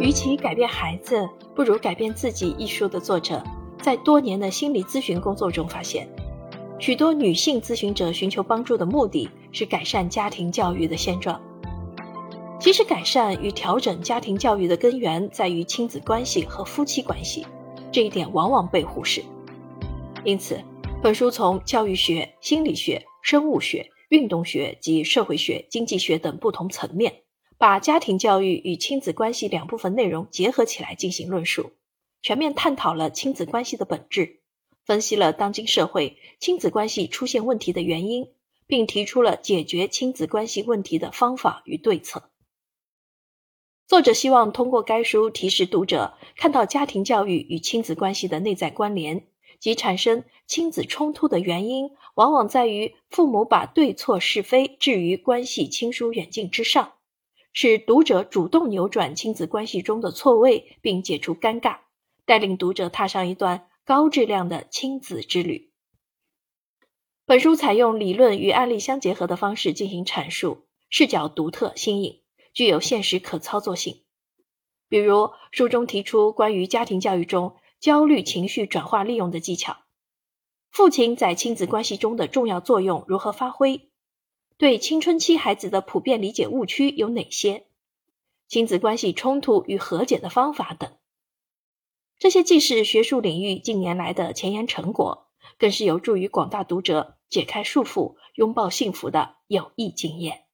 与其改变孩子，不如改变自己。一书的作者在多年的心理咨询工作中发现，许多女性咨询者寻求帮助的目的是改善家庭教育的现状。其实，改善与调整家庭教育的根源在于亲子关系和夫妻关系，这一点往往被忽视。因此，本书从教育学、心理学、生物学、运动学及社会学、经济学等不同层面。把家庭教育与亲子关系两部分内容结合起来进行论述，全面探讨了亲子关系的本质，分析了当今社会亲子关系出现问题的原因，并提出了解决亲子关系问题的方法与对策。作者希望通过该书提示读者看到家庭教育与亲子关系的内在关联，及产生亲子冲突的原因，往往在于父母把对错是非置于关系亲疏远近之上。使读者主动扭转亲子关系中的错位，并解除尴尬，带领读者踏上一段高质量的亲子之旅。本书采用理论与案例相结合的方式进行阐述，视角独特新颖，具有现实可操作性。比如，书中提出关于家庭教育中焦虑情绪转化利用的技巧，父亲在亲子关系中的重要作用如何发挥。对青春期孩子的普遍理解误区有哪些？亲子关系冲突与和解的方法等，这些既是学术领域近年来的前沿成果，更是有助于广大读者解开束缚、拥抱幸福的有益经验。